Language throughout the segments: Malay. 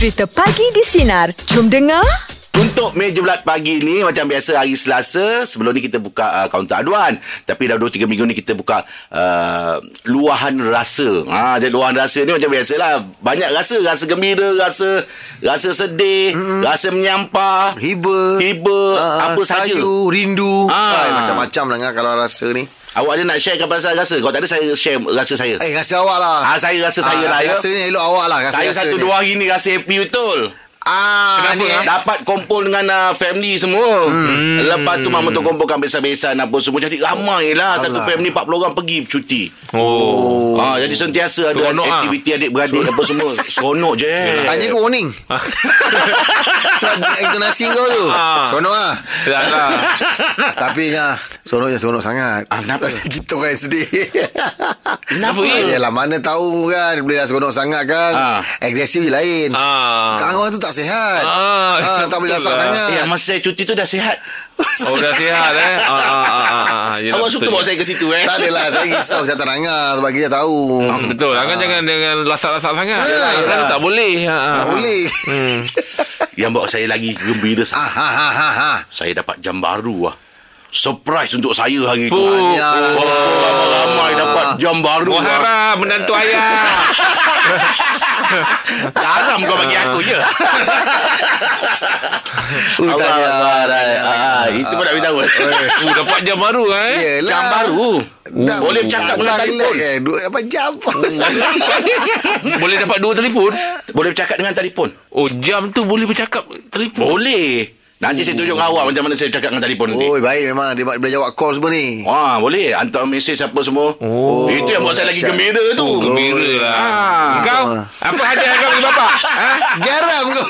Cerita Pagi di Sinar. Jom dengar. Untuk meja bulat pagi ni Macam biasa hari Selasa Sebelum ni kita buka uh, kaunter aduan. Tapi dah 2-3 minggu ni kita buka uh, Luahan rasa. Ha, Jadi luahan rasa ni macam biasa lah Banyak rasa. Rasa gembira Rasa rasa sedih mm. Rasa menyampah. Hiba. Hiba. Ah, Apa saja. Sayu Rindu. Ah. Ay, Macam-macam lah kan Kalau rasa ni Awak ada nak sharekan pasal rasa Kalau tak ada saya share rasa saya Eh rasa awak lah Ah, saya rasa saya lah, ya. Rasa ni elok awak lah rasa, Saya rasa satu ni. dua hari ni rasa happy betul Ah, Kenapa? ni, eh? Dapat kumpul dengan uh, family semua. Hmm. Lepas tu mama tu kumpulkan besan-besan apa semua. Jadi ramai lah. Satu family 40 orang pergi cuti. Oh. Ha, jadi sentiasa ada Seronok ah. aktiviti adik-beradik apa semua. Seronok je. Tanya ke warning Sebab intonasi kau tu Ah. Sonok lah lah. Tapi ya Sonok je sonok sangat Ah, kenapa? Kita orang yang sedih Kenapa? Yalah mana tahu kan Bila dah sonok sangat kan Ah. Agresif je lain Ah. Kawan tu tak sihat Ah, ah, Tak boleh lasak lah. sangat Eh, masa saya cuti tu dah sihat. Oh dah sihat eh. Ah, ah, ah, ah, ah. Awak suka bawa saya ke situ eh? Tak adalah Saya risau Saya tak dengar Sebab kita tahu Hmm, Betul. Jangan jangan dengan lasak-lasak sangat. Yelah, Yelah, yelah. tak boleh. Ha, Tak ha. boleh Hmm. Yang bawa saya lagi gembira. ah, ha, ha, ha, ha. Saya dapat jam baru lah. Surprise untuk saya hari tu. Oh, Banyak Oh, ramai-ramai dapat jam baru. Muharram menantu ayah. Garam kau bagi aku je. Allah. Allah. Ah, Itu pun nak beritahu. Oh, dapat jam baru eh. Yelah. Jam baru. Dah, Boleh bercakap dengan telefon. Eh, dua dapat jam. Boleh dapat dua telefon. Boleh bercakap dengan telefon. Oh, jam tu boleh bercakap telefon. Boleh. Nanti saya tunjuk dengan awak macam mana saya bercakap dengan telefon nanti. Oh, baik memang dia boleh jawab call semua ni. Wah, boleh. Hantar mesej apa semua. Oh. Itu yang buat saya lagi gembira tu. Oh, gembira lah. Ah. Kau, apa hadiah kau bagi bapak? Ha? Garam kau.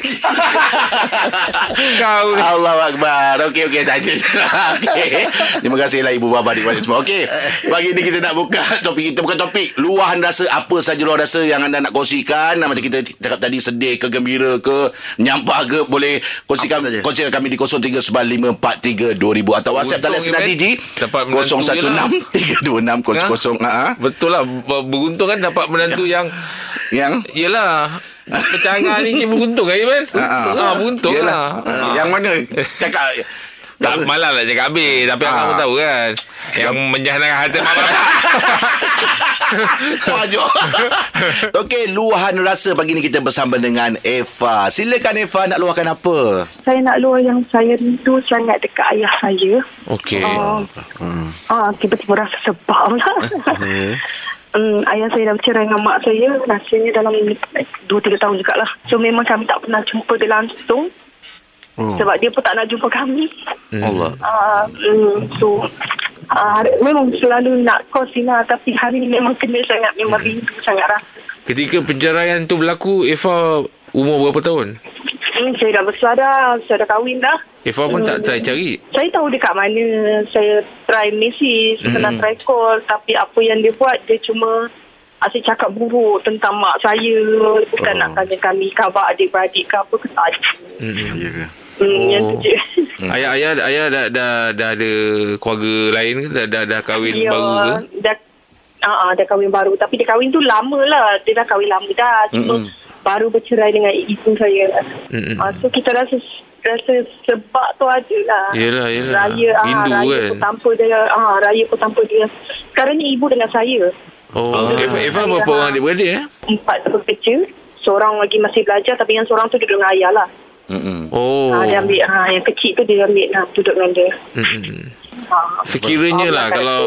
Kau ni. Allah Akbar Okey okey saja Okey Terima kasih lah ibu bapa adik-adik semua Okey Pagi ni kita nak buka Topik kita bukan topik Luahan rasa Apa saja luahan rasa Yang anda nak kongsikan Macam kita cakap tadi Sedih ke Gembira ke Nyampah ke Boleh kongsikan. Kongsikan kami di 0395432000 Atau WhatsApp talian sinar DJ Ben. Dapat menantu je 01632600 ha? Betul lah Ber- Beruntung kan dapat menantu yang Yang Yelah Pecangan ni beruntung kan Iman? Ah, ah. Ah, beruntung Yelah. lah Ah, Yang mana Cakap Tak malah nak cakap habis Tapi Ah. kamu tahu kan Yang menjahannamkan hati mak bapak Maju. Okey, luahan rasa pagi ni kita bersama dengan Eva. Silakan Eva nak luahkan apa? saya nak luar yang saya rindu sangat dekat ayah saya. Okey Oh, ah, tiba-tiba rasa sebab lah. Hmm, ayah saya dah bercerai dengan mak saya rasanya dalam 2-3 tahun juga lah. So memang kami tak pernah jumpa dia langsung. Oh. Sebab dia pun tak nak jumpa kami. Allah. Ah, mm, so ah, memang selalu nak call Sina tapi hari ni memang kena sangat memang rindu sangat lah. Ketika penceraian tu berlaku Eva umur berapa tahun? Hmm, saya dah besar dah, saya dah kahwin dah. Eva pun tak try cari Saya tahu dekat mana Saya try message mm. Pernah try call Tapi apa yang dia buat Dia cuma Asyik cakap buruk Tentang mak saya Bukan Oh. nak tanya kami Khabar adik-beradik ke apa ke Tak ada Ya ke? Hmm, Oh. Yang tu je Ayah ayah ayah dah dah dah ada keluarga lain ke dah dah, dah kahwin Dia baru ke? Dah Ah, uh, dah kahwin baru Tapi dia kahwin tu lama lah Dia dah kahwin lama dah Cuma Mm-mm. Baru bercerai dengan ibu saya Mm-mm. uh, So kita rasa Rasa sebab tu ada lah Yelah, yelah. Raya ah, Rindu Raya kan? pun tanpa dia ah, Raya pun tanpa dia Sekarang ni ibu dengan saya Oh, Ah. Eva, Eva berapa orang adik-beradik eh? Empat bekerja Seorang lagi masih belajar Tapi yang seorang tu duduk dengan ayah lah Mm-mm. Oh. oh. Dia ambil ha, Yang kecil tu dia ambil ha, Duduk dengan dia Mm-mm. ha. Sekiranya Oh, lah kalau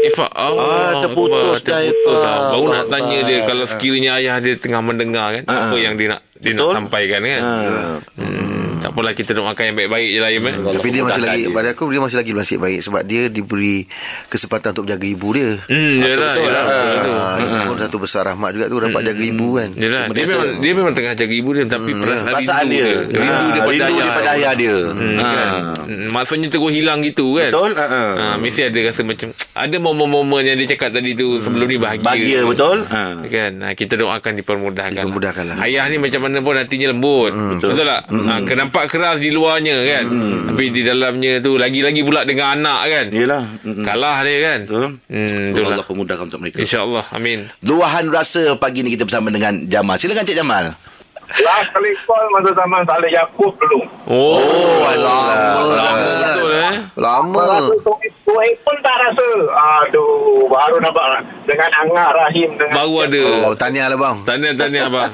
Eva oh, Ah, terputus dah, terputus Eva. lah. Baru nak tanya dia. Kalau sekiranya ayah dia tengah mendengar kan Ah, Apa ah. yang dia nak Dia Betul. nak sampaikan kan Ah. hmm, Tak apalah kita doakan yang baik-baik je lah Allah Tapi dia masih lagi dia. pada aku dia masih lagi nasib baik sebab dia diberi kesempatan untuk jaga ibu dia. Hmm, yelah, betul yelah, lah. betul, betul. Ah, itu pun satu besar rahmat juga tu dapat jaga ibu kan. Yelah, dia Benda memang tu. dia memang tengah jaga ibu dia tapi perasaan, Perasaan rindu dia. dia. Rindu Ah, dia pada rindu ayah. daripada ayah dia. Hmm, Ah. kan? Hmm, Maksudnya terus hilang gitu kan. Betul? Ah, ah. Ha, mesti ada rasa macam ada momen-momen yang dia cakap tadi tu sebelum ni bahagia. Bahagia, betul? Ha. Kan? Ha, kita doakan dipermudahkan. Dipermudahkan lah. Ayah ni macam mana pun hatinya lembut. betul. tak? Ha, kenampak keras di luarnya kan. Tapi di dalamnya tu lagi-lagi pula dengan anak kan. Yelah. Mm-mm. Kalah dia kan. Betul. Hmm, itulah. Allah pemudahkan untuk mereka. InsyaAllah. Amin. Luahan rasa pagi ni kita bersama dengan Jamal. Silakan Cik Jamal. Last kali call masa zaman Saleh Yaakob dulu. Oh, Lama sangat. betul eh. Lama. Rasa tuai pun tak rasa. Aduh, baru nampak dengan Angah Rahim dengan Baru ada. Oh, tahniah lah bang. Tahniah tahniah abang.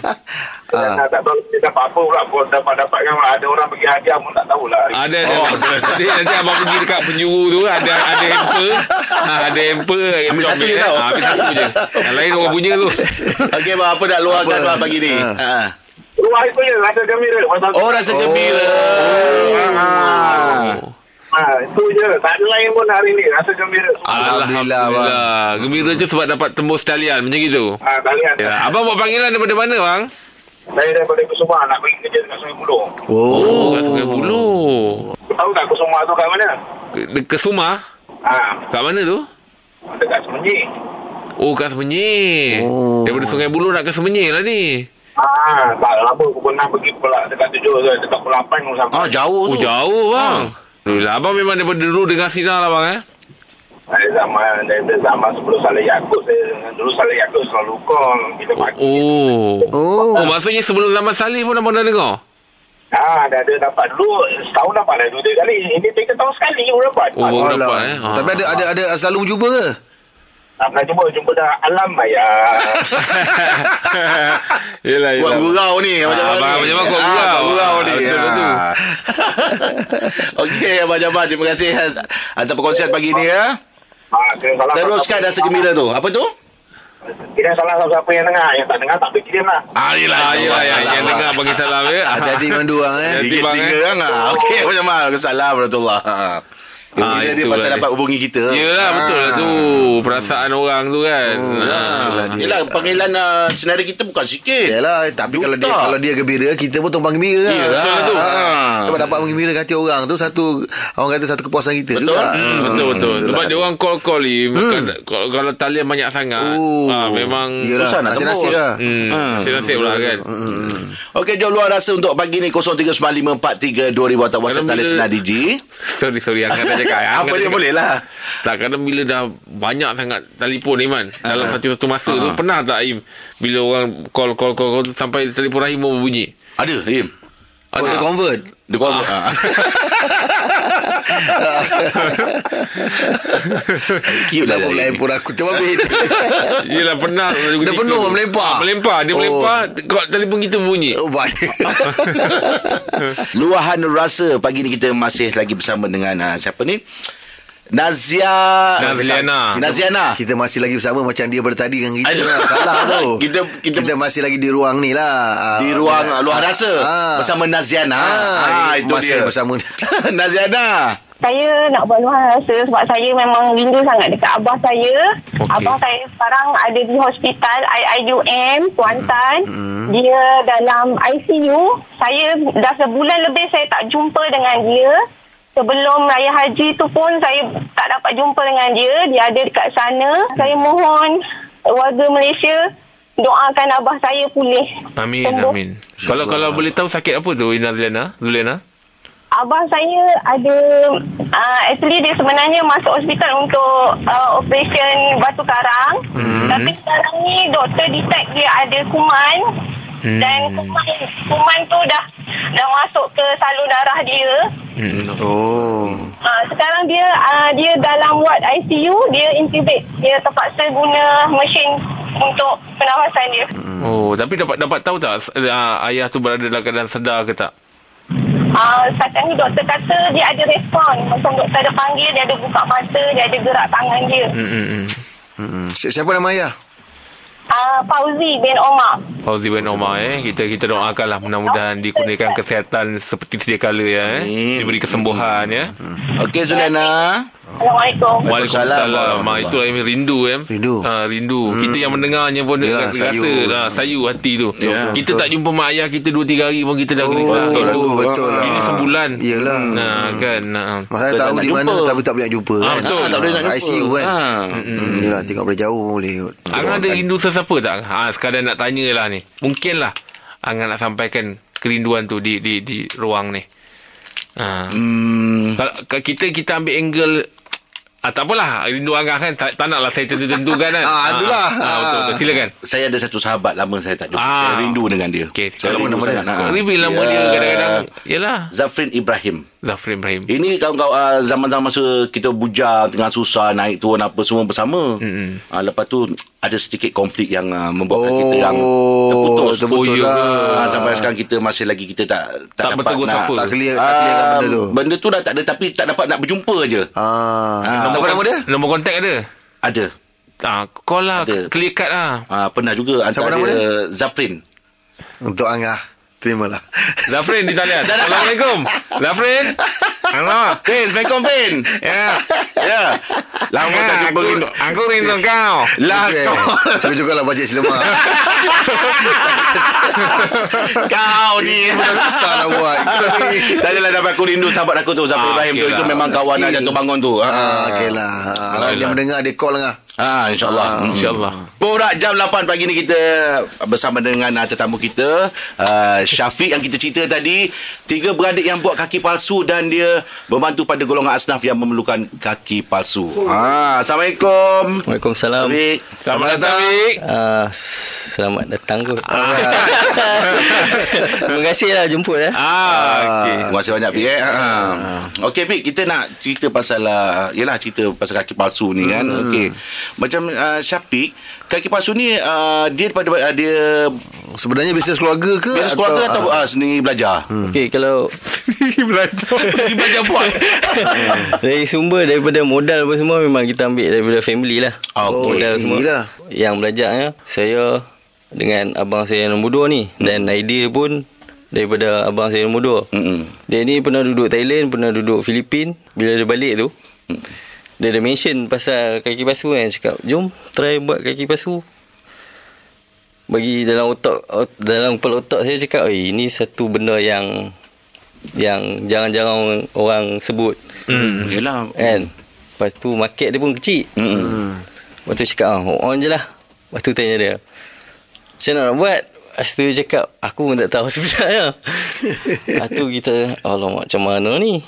Dan tak tahu dia dapat apa pula pun dapat dapat kan ada orang bagi hadiah pun tak tahulah. Ada ada. Nanti, nanti abang pergi dekat penjuru tu ada ada hamper. Ha, ada hamper. Ambil satu je tau. Ha, ambil satu je. Yang lain orang punya tu. Okey bang, apa nak luahkan Apa? bang pagi ni? Ha. Ha. Luar itu je rasa gembira pasal Oh, rasa Oh. gembira. Ha. ha, itu je. Tak ada lain pun hari ni rasa gembira. Alhamdulillah, Alhamdulillah. Gembira je sebab dapat tembus talian macam gitu. Ha, kalian. Ya, abang buat panggilan daripada mana bang? Saya daripada Kusuma nak pergi kerja dekat Sungai Buloh. Oh. Oh, kat Sungai Buloh. Tahu tak Kusuma tu kat mana? Ke, Sumah? Ha, Kat mana tu? dekat Semenyi. Oh, kat Semenyih. Oh. Daripada Sungai Buloh nak ke Semenyih lah ni. Ah, tak lama pukul 6 pergi pula dekat 7 ke dekat pukul 8 pun sampai. Ah, jauh Oh, tu. jauh bang. Alhamdulillah. Abang memang daripada dulu dengar sinar lah bang eh. Dari zaman dari zaman sebelum Saleh Yaakob saya dulu Saleh Yaakob selalu call kita pagi. Oh. Oh. Oh, maksudnya sebelum zaman Salih pun abang dah dengar? Ah, dah ada dapat dulu setahun dapat dah dua tiga kali. Ini tiga tahun sekali baru dapat. Oh, baru dapat eh. Ha. Tapi ada ada ada selalu jumpa ke? Tak pernah jumpa jumpa dah alam maya. yelah, Buat yelah. gurau ni Macam Ah, mana abang ni? Ah, gurau. buat gurau Ah, ni betul, betul. Ah. Okey Abang Jamal Terima kasih Atas perkongsian pagi ni ya ah, salah Teruskan rasa gembira tu Apa tu? Kira salah siapa yang dengar. Yang tak dengar tak boleh kirim lah. Ah, yelah Ah, yelah, yang, yang dengar bagi salam ya. Hati-hati dengan dua orang eh. Tiga eh. kan ah. Okey Abang Jamal Salam Rahmatullah ha. Gembira dia pasal lah dapat hubungi kita Yelah, betul lah tu. Perasaan orang tu kan. dia. Yelah panggilan uh, Senarai kita bukan sikit Yalah, tapi kalau dia kalau dia gembira, kita pun tumpang gembira lah. Yelah. Ah, Betul tu. Sebab dapat menggembirakan hati orang tu satu orang kata satu kepuasan kita Betul. juga. Hmm, betul betul. itulah Sebab dia orang call-call ni hmm. kalau, kalau talian banyak sangat Oh. ah, memang Yelah, Susah nak nasib-nasib lah. hmm, Ah. nasib lah kan. Okey jom luar rasa untuk pagi ni 0395432000 atau WhatsApp talian Senar DJ Sorry sorry Angkat dah cakap Apa dia cakap. boleh lah. Tak kadang bila dah Banyak sangat Telefon Iman. Dalam satu-satu masa tu Pernah tak Im? Bila orang Call call call, call Sampai telefon Rahim pun berbunyi? Ada Him Oh, dia convert. Dia call ah. Cute Dah lah pun dia. lain pun aku terbabit. Yelah pernah Dah penuh melempar. Ah, Melempar Dia Oh. melempar Kau telefon kita berbunyi oh, baik. Luahan rasa Pagi ni kita masih lagi bersama dengan uh, Siapa ni Nazia Nazliana. Naziana Kita masih lagi bersama macam dia bertadi dengan kita lah. Salah tu. Kita- kita- kita masih lagi di ruang ni lah. Ah, Di ruang dengan- luar rasa ah. Bersama Naziana Ah, Itu masih dia bersama Naziana Saya nak buat luahan rasa sebab saya memang rindu sangat dekat abah saya. Okay. Abah saya sekarang ada di hospital IIUM Kuantan. Hmm. Dia dalam ICU. Saya dah sebulan lebih saya tak jumpa dengan dia. Sebelum raya haji tu pun saya tak dapat jumpa dengan dia. Dia ada dekat sana. Saya mohon warga Malaysia doakan abah saya pulih. Amin Sembuh. amin Kalau kalau boleh tahu Sakit apa tu Nazliana Zuliana Abang saya ada uh, actually dia sebenarnya masuk hospital untuk uh, operation batu karang. Hmm. Tapi sekarang ni doktor detect dia ada kuman. Hmm. Dan kuman kuman tu dah dah masuk ke salur darah dia. Oh. Uh, sekarang dia uh, dia dalam ward ICU, dia intubate. Dia terpaksa guna mesin untuk pernafasan dia. Oh Tapi dapat dapat tahu tak uh, Ayah tu berada dalam keadaan sedar ke tak Uh, setakat ni doktor kata dia ada respon. Macam doktor ada panggil, dia ada buka mata, dia ada gerak tangan dia. Hmm, hmm, hmm. Hmm. Si- Siapa nama ayah? Uh, Fauzi bin Omar. Fauzi bin Omar eh? Kita kita doakanlah mudah-mudahan dikurniakan kesihatan seperti sedia kala ya eh? Diberi kesembuhan ya? Okey Zuliana Assalamualaikum. Waalaikumsalam. Waalaikumsalam. Ah, itulah yang rindu eh. Rindu. Ha, rindu. Hmm. Kita yang mendengarnya pun Yalah, rasa sayu. lah, sayu hati tu. Ya, kita betul. tak jumpa mak ayah kita 2 3 hari pun kita dah Oh, gelisah. betul lah Itu. tu, betul lah. Ini sebulan. Iyalah. Nah, kan. Nah. Tak tahu nak di mana jumpa. tapi tak boleh nak jumpa Ah, kan. betul. tak boleh nak jumpa ICU kan. ha. Hmm. Yalah tengok boleh jauh boleh. Ang ada rindu sesiapa tak? Ha, sekadar nak tanya lah ni. Mungkin lah. Ang nak sampaikan kerinduan tu di di di ruang ni. Ha. Hmm, Kalau kalau kita kita ambil angle Ah, tak apalah Rindu Angah kan Tak, tak naklah saya tentu-tentukan kan Ah, itulah. ah, Betul betul Silakan Saya ada satu sahabat lama saya tak jumpa. Ah. Saya rindu dengan dia. Okey, Saya siapa rindu nama dia? Ah. Reveal nama Ya. dia kadang-kadang Yelah Zafrin Ibrahim. Zafrin Ibrahim Ini kawan-kawan uh, zaman-zaman masa kita bujang tengah susah naik turun apa semua bersama. Mm-hmm. Uh, lepas tu ada sedikit konflik yang uh, membuatkan Oh, kita yang terputus. terputus Oh, ya lah. Ah, sampai sekarang kita masih lagi kita tak tak, Tak dapat nak sapa. Tak clear, tak clear kan Ah, benda tu. Benda tu dah tak ada tapi tak dapat nak berjumpa je. Ah. Siapa nama dia? Nombor kontak ada Ada. ah, Call lah Ada. Clear cut lah Ah, pernah juga Siapa antara nama dia Zafrin. Untuk Angah. Terimalah. Zafrin di talian Assalamualaikum Zafrin Halo Fin, Assalamualaikum Fin. Ya Ya. Lama tak jumpa aku, rindu. aku rindu kau Lah Okay. kau. Cuba juga lah bajet selemak. Kau ni. Bukan susah nak buat. Tak adalah sampai aku rindu sahabat aku tu Zafrin Ah, Ibrahim tu Itu lah. memang kawan jatuh bangun tu Ah, Ah, okey lah. Harap dia mendengar dia call Angah. Ah, insyaAllah. Hmm. InsyaAllah Borak jam 8 pagi ni kita bersama dengan uh, tetamu kita uh, Syafiq yang kita cerita tadi tiga beradik yang buat kaki palsu dan dia membantu pada golongan asnaf yang memerlukan kaki palsu. Ah, Assalamualaikum. Waalaikumsalam. Syafiq. Selamat datang Uh, selamat datang kot. Terima kasih lah jemput eh. Ah, okay. Terima kasih banyak Fik eh. Ah. Okey Fik, kita nak cerita pasal uh, yalah cerita pasal kaki palsu ni kan. Okey. Macam uh, Syafiq, kaki palsu ni uh, dia daripada uh, dia Sebenarnya bisnes keluarga ke? biasa keluarga atau uh, sendiri belajar? Okey kalau Belajar Dia belajar buat. dari sumber daripada modal apa semua memang kita ambil daripada family lah. Oh, modal okey semua. lah. Yang belajarnya saya dengan abang saya yang nombor dua ni dan idea pun daripada abang saya yang nombor dua. Mm-mm. Dia ni pernah duduk Thailand, pernah duduk Filipin. Bila dia balik tu, dia ada mention pasal kaki pasu kan. Cakap, jom try buat kaki pasu. Bagi dalam otak, ot- dalam kepala otak saya cakap, eh, ini satu benda yang yang jarang-jarang orang, orang sebut. Hmm. Yelah. Kan? Lepas tu market dia pun kecil. Mm-mm. Lepas tu cakap, ah, on je lah. Lepas tu tanya dia, macam nak buat? Lepas tu dia cakap, aku pun tak tahu sebenarnya. Lepas tu kita, alamak macam mana ni?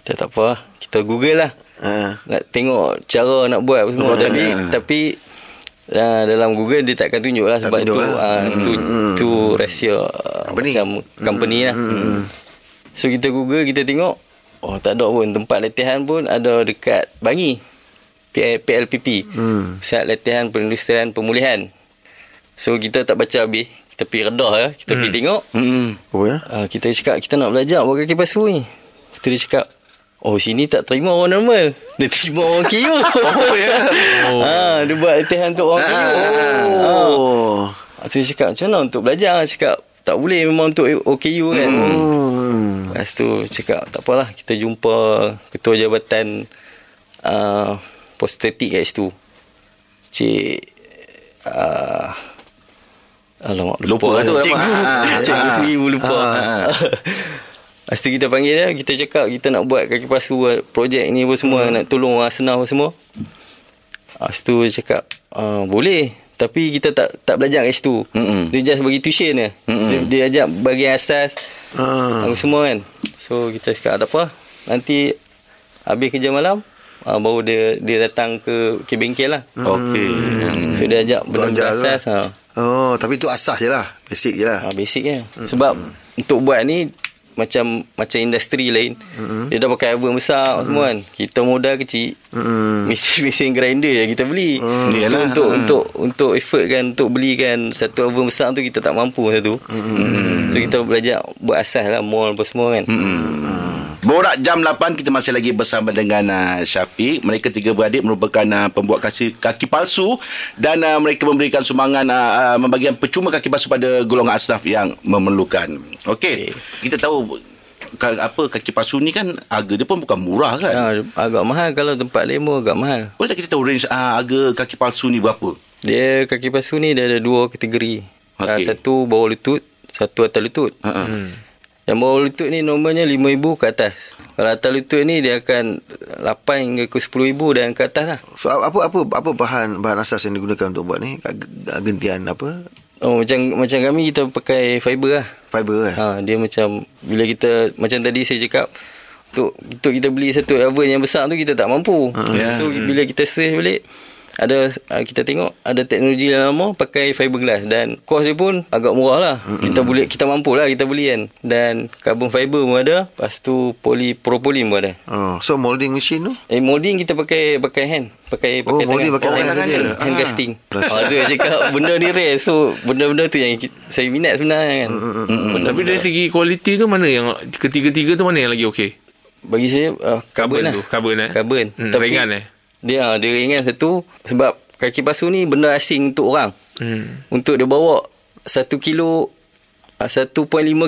Kita tak apa lah. Kita google lah. Ah. Nak tengok cara nak buat apa semua. Oh, tapi, ya. tapi uh, dalam google dia takkan tunjuk lah. Tak Sebab tunjuk tu, lah. uh, tu, tu rahsia uh, Company. macam company lah. So kita google, kita tengok. Oh tak ada pun. Tempat latihan pun ada dekat Bangi. PLPP. Hmm. Pusat Latihan Perindustrian Pemulihan. So kita tak baca habis. Kita pergi redah ya. Kita pergi tengok. Mm-mm. Oh ya? Uh, kita cakap kita nak belajar buat kaki pasu ni. Kita dia cakap Oh sini tak terima orang normal Dia terima orang KU Oh ya oh. ha, Dia buat latihan untuk orang KU Oh. ha. Tu dia cakap macam mana untuk belajar Cakap tak boleh memang untuk OKU kan Hmm. Lepas tu cakap tak apalah kita jumpa ketua jabatan uh, postetik kat situ. Cik uh, Alamak Lupa lah tu, Cikgu apa? Ah, Cikgu ah, sendiri pun lupa ah, ah. Lepas tu kita panggil dia Kita cakap kita nak buat kaki pasu Projek ni apa semua Nak tolong orang senang apa semua Lepas tu dia cakap ah, Boleh Tapi kita tak tak belajar kat situ Mm-mm. Dia just bagi tuition je Mm-mm. dia, dia ajak bagi asas Ah. Apa semua kan So kita cakap tak apa Nanti Habis kerja malam uh, Baru dia dia datang ke, ke bengkel lah Okey. Hmm. So dia ajak Untuk benda-benda ajar lah. asas ha. Oh, tapi tu asas je lah. Basic je lah. ha, Basic kan Sebab Untuk buat ni Macam Macam industri lain Dia dah pakai oven besar semua kan Kita modal kecil Hmm. Mesin-mesin grinder yang kita beli so, Yalah. untuk Ha. untuk untuk effort kan untuk belikan satu oven besar tu kita tak mampu satu. So kita belajar buat asas lah mall apa semua kan. Borak jam 8 kita masih lagi bersama dengan uh, Syafiq. Mereka tiga beradik merupakan uh, pembuat kaki, kaki palsu dan uh, mereka memberikan sumbangan uh, uh, membagikan percuma kaki palsu pada golongan asnaf yang memerlukan. Okey. Kita tahu ka, apa kaki palsu ni kan harga dia pun bukan murah kan. Ha, agak mahal kalau tempat lemo agak mahal. Boleh tak kita tahu range uh, harga kaki palsu ni berapa? Dia kaki palsu ni dia ada dua kategori. Okay. satu bawah lutut, satu atas lutut. Ha. Hmm. Yang bawah lutut ni normalnya 5000 ke atas. Kalau atas lutut ni dia akan 8 hingga ke 10000 dan ke atas lah. So apa apa apa bahan bahan asas yang digunakan untuk buat ni? Gentian apa? Oh macam macam kami kita pakai fiber lah. Fiber kan? Ha dia macam bila kita macam tadi saya cakap untuk untuk kita beli satu oven yang besar tu kita tak mampu. Ya. So bila kita search balik ada uh, kita tengok ada teknologi yang lama pakai fiberglass dan kos dia pun agak murah lah. Kita boleh kita mampu lah kita beli kan. Dan carbon fiber pun ada, lepas tu polypropylene pun ada. Oh, so molding machine tu? Eh molding kita pakai pakai hand, pakai Oh, pakai molding pakai oh, tangan hand, saja. hand Ah. casting. Ah tu cakap benda ni rare. So benda-benda tu yang saya minat sebenarnya kan. Benda- Tapi dari segi kualiti tu mana yang ketiga-tiga tu mana yang lagi okey? bagi saya uh, Carbon carbon lah. tu, carbon eh? Carbon. Hmm, ringan eh? Dia dia ringan satu sebab kaki pasu ni benda asing untuk orang. Hmm. Untuk dia bawa 1 kilo ah, 1.5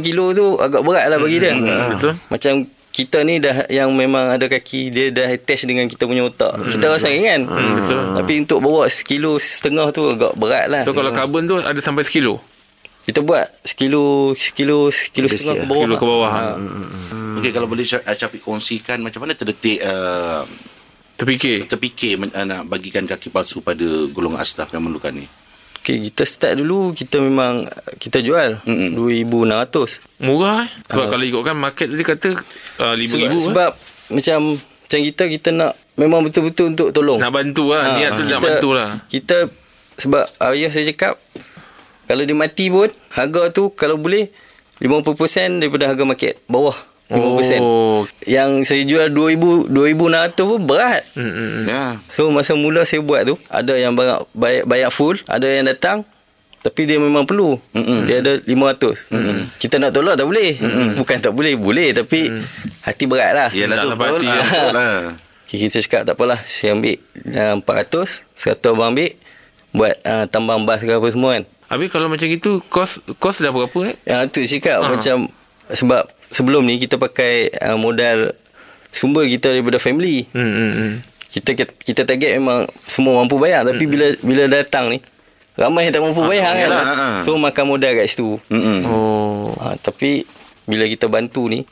kilo tu agak berat lah bagi dia. Hmm, betul. Macam kita ni dah yang memang ada kaki dia dah attach dengan kita punya otak. Kita rasa ringan. Hmm, betul. Tapi untuk bawa sekilo setengah tu agak berat lah. So kalau karbon tu ada sampai sekilo? Kita buat sekilo sekilo sekilo Lebih setengah ke sikit bawah. Sekilo ke bawah. Ha. Okey kalau boleh Sya- uh, Syafiq kongsikan macam mana terdetik uh, Terfikir? terfikir men- uh, nak bagikan kaki palsu pada golongan asnaf yang memerlukan ni. Okay, kita start dulu kita memang kita jual Mm-mm. 2600. Murah eh? Sebab kalau ikutkan market dia kata uh, Sebab, RM5,000 eh? sebab macam macam kita kita nak memang betul-betul untuk tolong. Nak bantu lah. Ha, Niat tu nak bantu lah. Kita sebab ayah saya cakap kalau dia mati pun harga tu kalau boleh 50% daripada harga market bawah 50%. Oh. Yang saya jual 2000 2600 pun berat. Hmm. Ya. So masa mula saya buat tu ada yang bayar, bayar full, ada yang datang tapi dia memang perlu. Mm-mm. Dia ada 500. Mm-mm. Kita nak tolak tak boleh. Mm-mm. Bukan tak boleh, boleh tapi hati berat lah. Yalah Tak tu betul. hati Ah, lah. lah. Kita cakap tak apalah Saya ambil uh, 400 100 abang ambil Buat uh, tambang bas ke apa semua kan Habis kalau macam itu kos kos dah berapa eh? Yang tu cakap Ha. macam Sebab sebelum ni kita pakai uh, modal Sumber kita daripada family Hmm, hmm, hmm. kita, kita target memang Semua mampu bayar Tapi bila bila datang ni Ramai yang tak mampu bayar kan yalah, ha. So makan modal kat situ Mm-mm. Oh. ha, Tapi Bila kita bantu ni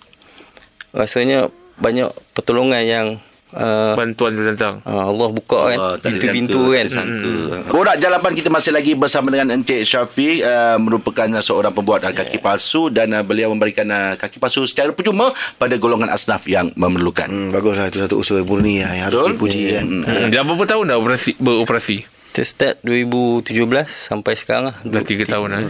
Rasanya Banyak pertolongan yang uh, Bantuan tu datang. uh, Allah buka kan Pintu-pintu jangka, kan tak ada sangka. Borak Jalapan kita masih lagi bersama dengan Encik Syafiq uh, merupakan uh, seorang pembuat uh, kaki palsu dan uh, beliau memberikan uh, kaki palsu secara percuma pada golongan asnaf yang memerlukan. Hmm, baguslah itu satu usaha murni lah, yang harus Betul. dipuji kan. Hmm. Dah berapa tahun dah operasi, beroperasi? Kita start 2017 sampai sekarang lah. Dah tiga tahun lah.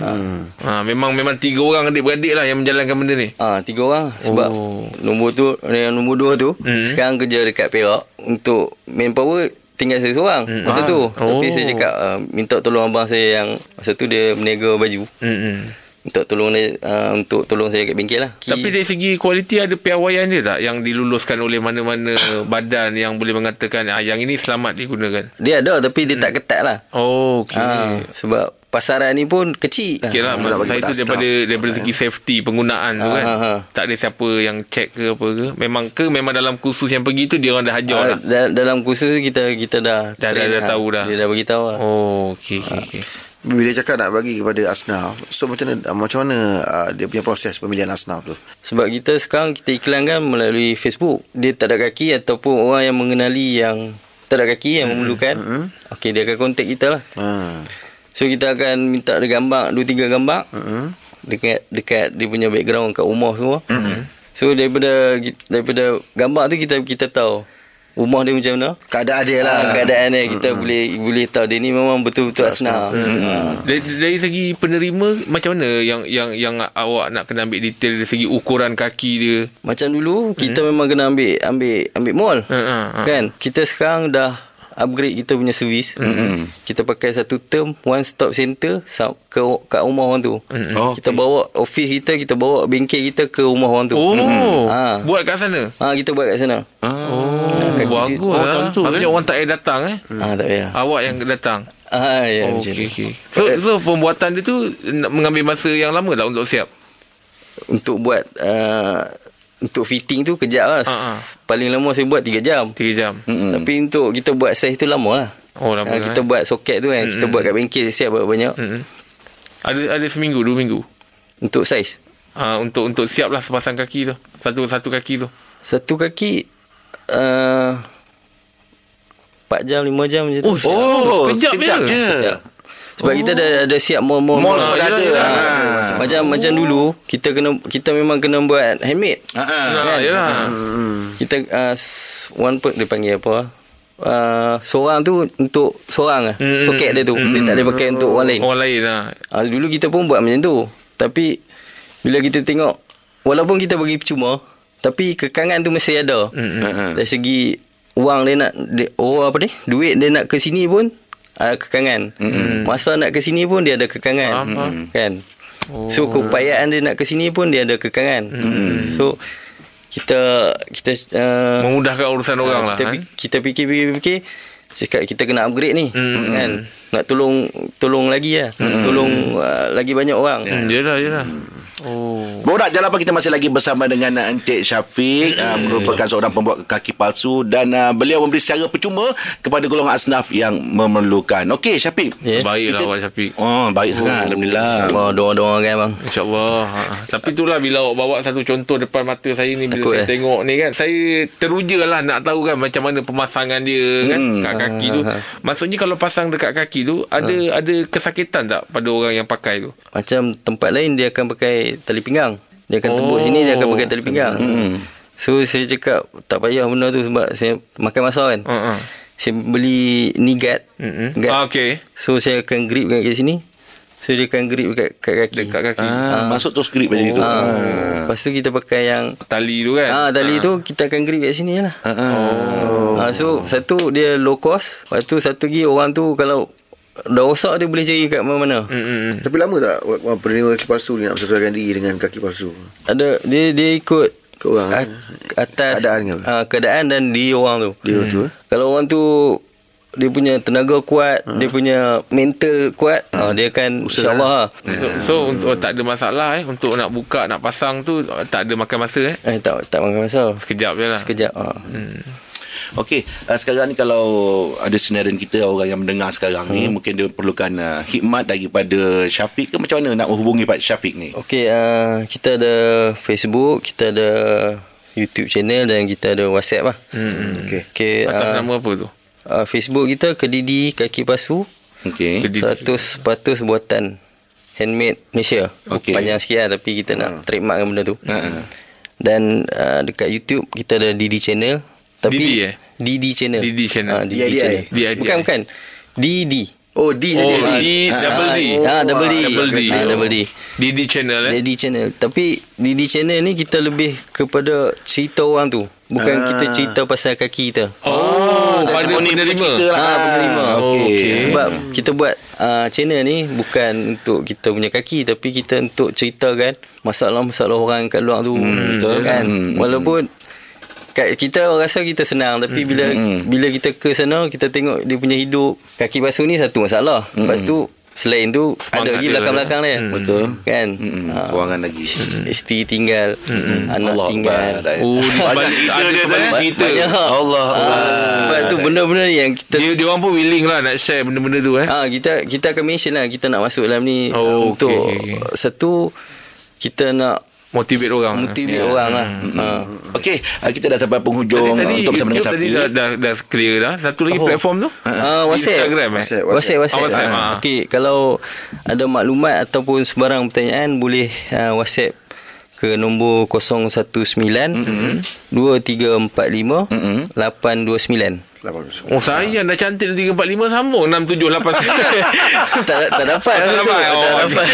Ha, memang memang tiga orang adik-beradik lah yang menjalankan benda ni. Ah, tiga orang sebab Oh. nombor tu yang nombor dua tu Hmm. sekarang kerja dekat Perak untuk manpower tinggal saya seorang masa tu. Tapi Oh. saya cakap uh, minta tolong abang saya yang masa tu dia berniaga baju. Hmm, hmm. Minta tolong dia uh, untuk tolong saya kat bengkel lah. Ki- Tapi dari segi kualiti ada piawaian dia tak yang diluluskan oleh mana-mana badan yang boleh mengatakan ah, yang ini selamat digunakan? dia ada tapi dia tak ketat lah. Oh, okey. Ah, sebab pasaran ni pun kecil. Okay lah, maksud saya tu daripada daripada segi safety penggunaan tu Ah, kan. ah, ah. Tak ada siapa yang check ke apa ke. Memang ke memang dalam kursus yang pergi tu dia orang dah hajar Ah, lah. da- dalam kursus kita kita dah Dah- dah- dah lah. tahu dah. Dia dah bagi tahu lah. Oh, okey okey okey. Bila cakap nak bagi kepada asnaf, so macam mana macam mana uh, dia punya proses pemilihan asnaf tu? Sebab kita sekarang kita iklankan melalui Facebook. Dia tak ada kaki ataupun orang yang mengenali yang tak ada kaki yang memerlukan. Mm-hmm. Okey, dia akan kontak kita lah. Ha. So kita akan minta dia gambar, dua tiga gambar. Mm-hmm. Dekat dekat dia punya background kat rumah semua. So daripada daripada gambar tu kita kita tahu rumah dia macam mana. Keadaan dia Ah, lah. keadaan dia kita boleh boleh tahu dia ni memang betul-betul asnaf. Dari, dari segi penerima macam mana yang yang yang awak nak kena ambil detail dari segi ukuran kaki dia. Macam dulu kita memang kena ambil ambil ambil mall. Ha, ha, ha. Kan? Kita sekarang dah upgrade kita punya servis. Mm-hmm. Kita pakai satu term one stop center ke kat rumah orang tu. Mm-hmm. Oh, Kita bawa office kita, kita bawa bengkel kita ke rumah orang tu. Oh, Ha. buat kat sana. Ha kita buat kat sana. Oh, kaki bagus lah. tentu, Maksudnya orang tak payah datang eh. Ha tak payah. Awak yang datang. Ah ya Oh, macam okey tu. okey. So so pembuatan dia tu mengambil masa yang lama tak untuk siap? Untuk buat uh, untuk fitting tu kejap lah. Ha. Paling lama saya buat 3 jam. 3 jam. Mm-mm. Tapi untuk kita buat size tu lama lah. Oh, lama lah, kita eh. buat soket tu kan. Kita buat kat bengkel siap banyak-banyak. Mm-mm. Ada ada seminggu, dua minggu. Untuk size. Ah untuk untuk siap lah sepasang kaki tu. Satu satu kaki tu. Satu kaki uh, 4 jam 5 jam macam tu. Oh, siap. Oh, kejap, kejap je. je. Sekejap. Sebab kita dah ada siap. Mall Ah, semua dah yelah, ada. yelah. Ah. Macam macam dulu kita kena kita memang kena buat handmade. Ah, ah. Ha, yalah. Kita uh, one put dia panggil apa? Uh, seorang tu untuk seorang lah. Mm, Soket dia tu. Dia tak boleh pakai untuk orang lain. Orang lain lah. Uh, dulu kita pun buat macam tu. Tapi bila kita tengok walaupun kita bagi percuma tapi kekangan tu mesti ada. Ah, ah. Dari segi wang dia nak dia, oh apa ni? Duit dia nak ke sini pun ada kekangan. Mm-hmm. Masa nak ke sini pun dia ada kekangan. Faham. Kan? Oh. So keupayaan dia nak ke sini pun dia ada kekangan. Mm-hmm. So kita kita uh, Memudahkan urusan orang lah. kita, kan? pi- kita fikir-fikir cakap kita kena upgrade ni Mm. kan nak tolong tolong lagi lah tolong uh, lagi banyak orang Hmm, yelah, yelah. Oh. Borak Jalan Apa kita masih lagi bersama dengan uh, Encik Syafiq uh, merupakan seorang pembuat kaki palsu dan uh, beliau memberi secara percuma kepada golongan asnaf yang memerlukan. Okey Syafiq. Ya. Baiklah Kita- Abang Syafiq. Oh, baik sangat alhamdulillah. oh, doa-doa kan bang InsyaAllah ha. Tapi itulah bila awak bawa satu contoh depan mata saya ni Bila Takut, saya eh? tengok ni kan Saya teruja lah nak tahu kan macam mana pemasangan dia kan Hmm. Kat kaki tu Maksudnya kalau pasang dekat kaki tu Ada ada kesakitan tak pada orang yang pakai tu? macam tempat lain dia akan pakai tali pinggang dia akan Oh. sini dia akan pakai tali pinggang so saya cakap tak payah benda tu sebab saya makan masa kan Uh-uh. saya beli ni guard Mm-mm. guard. Ah, okay. so saya akan grip kat sini so dia akan grip kat, kat kaki Dekat kaki Ah, masuk tu skrip macam itu. Ah. Ah. Lepas tu kita pakai yang Tali tu kan Ah tali tu kita akan grip kat sini lah. Ah, ah. Oh. Ah, so satu dia low cost. Lepas tu satu lagi orang tu kalau dah rosak dia boleh cari kat mana-mana. Mm-mm. Tapi lama tak orang penerima kaki palsu ni nak sesuaikan diri dengan kaki palsu? Ada dia dia ikut Ke orang at, atas Keadaan ke? ah, keadaan dan diri orang tu. Dia tu eh? Kalau orang tu dia punya tenaga kuat, dia punya mental kuat, ah, dia akan insya-Allah lah. So, so untuk, tak ada masalah eh Untuk nak buka Nak pasang tu Tak ada makan masa eh Eh, tak tak makan masa. Sekejap je lah Sekejap. Ah. Okey, uh, sekarang ni kalau ada sinarian kita orang yang mendengar sekarang ni mungkin dia perlukan uh, khidmat daripada Syafiq ke macam mana nak hubungi Pak Syafiq ni? Okey, uh, kita ada Facebook, kita ada YouTube channel dan kita ada WhatsApp lah. Hmm. Okey. Okey, Atas uh, nama apa tu? uh, Facebook kita Kedidi Kaki Pasu Okey. Kedidi. 100 patus buatan handmade Malaysia. Okey. Panjang sikit lah tapi kita nak trademark benda tu. Ha. Dan uh, dekat YouTube kita ada Didi channel. Tapi Didi, eh? Didi channel. Didi channel. Ah, Didi DIDI. channel. DIDI. Bukan bukan. Didi. Oh, D Oh, saja. D double D. Ah, double D. Double D. Ah, double D. Didi channel eh. Didi channel. Tapi Didi channel ni kita lebih kepada cerita orang tu. Bukan Ah. kita cerita pasal kaki kita. Oh, pada Telefon ni penerima. cerita lah. Ah, penerima. Okey. Okey. Sebab kita buat uh, channel ni bukan untuk kita punya kaki tapi kita untuk ceritakan masalah-masalah orang kat luar tu. Hmm, betul. Kan? Hmm. Walaupun kat kita rasa kita senang tapi bila Hmm. bila kita ke sana kita tengok dia punya hidup kaki basuh ni satu masalah. Lepas tu selain tu ada Semangat lagi dia belakang-belakang dia. Hmm. Betul. Kan? Hmm, kewangan lagi. Isteri tinggal, anak Allah tinggal. Oh, Banyak cerita ada dia tu, sebalik cerita. Banyak. Allah Ah, sebab tu benda-benda ni yang kita Dia dia orang pun willing lah nak share benda-benda tu eh. Ah kita kita akan mention lah kita nak masuk dalam ni Oh, untuk okey, okey. satu kita nak Motivate orang. motivate Ya. orang lah. Ha. Okey, uh, kita dah sampai penghujung Tadi, tadi uh, untuk bersama dengan YouTube tadi dah, dah, dah clear dah. Satu lagi Oh. platform tu. Ah, WhatsApp. Instagram eh. WhatsApp. WhatsApp WhatsApp. Ah, WhatsApp, Ah, ah. Okey, kalau ada maklumat ataupun sebarang pertanyaan boleh uh, WhatsApp ke nombor 019 mm-hmm. 2345 Mm-mm. 829. 8 Oh saya dah cantik 345 sambung 6789. tak tak dapat. Tak dapat. Oh, Tak dapat.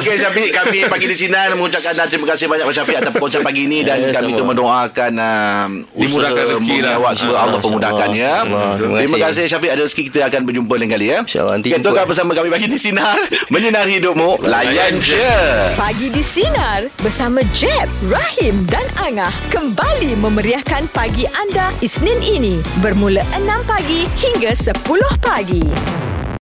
Okey Syafiq kami pagi di sini mengucapkan terima kasih banyak kepada Syafiq atas perkongsian pagi ini dan Ya, kami tu mendoakan uh, Dimudahkan usaha rezeki lah. mengawak semua Allah pemudahkan ya. Allah. Terima Terima kasih. Syafiq ada rezeki kita akan berjumpa lain kali ya. InsyaAllah, nanti jumpa. tukar bersama kami bagi di sinar menyinari hidupmu layan je. Pagi di Sinar bersama Jeb, Rahim dan Angah kembali memeriahkan pagi anda Isnin ini bermula 6 pagi hingga 10 pagi.